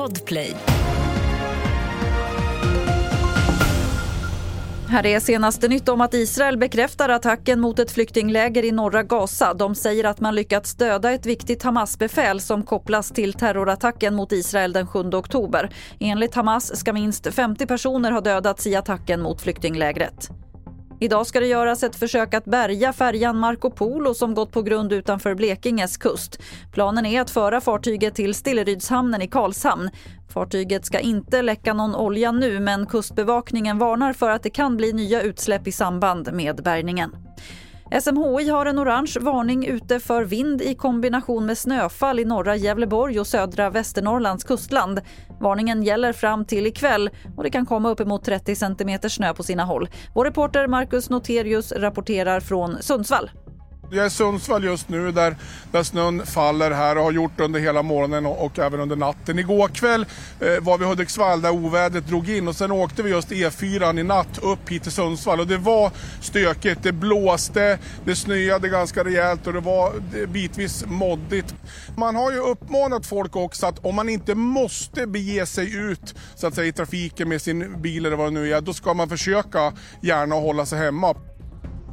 Podplay. Här är senaste nytt om att Israel bekräftar attacken mot ett flyktingläger i norra Gaza. De säger att man lyckats döda ett viktigt Hamas-befäl som kopplas till terrorattacken mot Israel den 7 oktober. Enligt Hamas ska minst 50 personer ha dödats i attacken mot flyktinglägret. Idag ska det göras ett försök att bärga färjan Marco Polo som gått på grund utanför Blekinges kust. Planen är att föra fartyget till Stillerydshamnen i Karlshamn. Fartyget ska inte läcka någon olja nu men Kustbevakningen varnar för att det kan bli nya utsläpp i samband med bärgningen. SMHI har en orange varning ute för vind i kombination med snöfall i norra Gävleborg och södra Västernorrlands kustland. Varningen gäller fram till ikväll och det kan komma uppemot 30 cm snö på sina håll. Vår reporter Marcus Noterius rapporterar från Sundsvall. Jag är i Sundsvall just nu där, där snön faller här och har gjort under hela morgonen och, och även under natten. Igår kväll eh, var vi i Hudiksvall där ovädret drog in och sen åkte vi just E4 i natt upp hit till Sundsvall och det var stökigt. Det blåste, det snöade ganska rejält och det var bitvis moddigt. Man har ju uppmanat folk också att om man inte måste bege sig ut så att säga, i trafiken med sin bil eller vad det nu är, då ska man försöka gärna hålla sig hemma.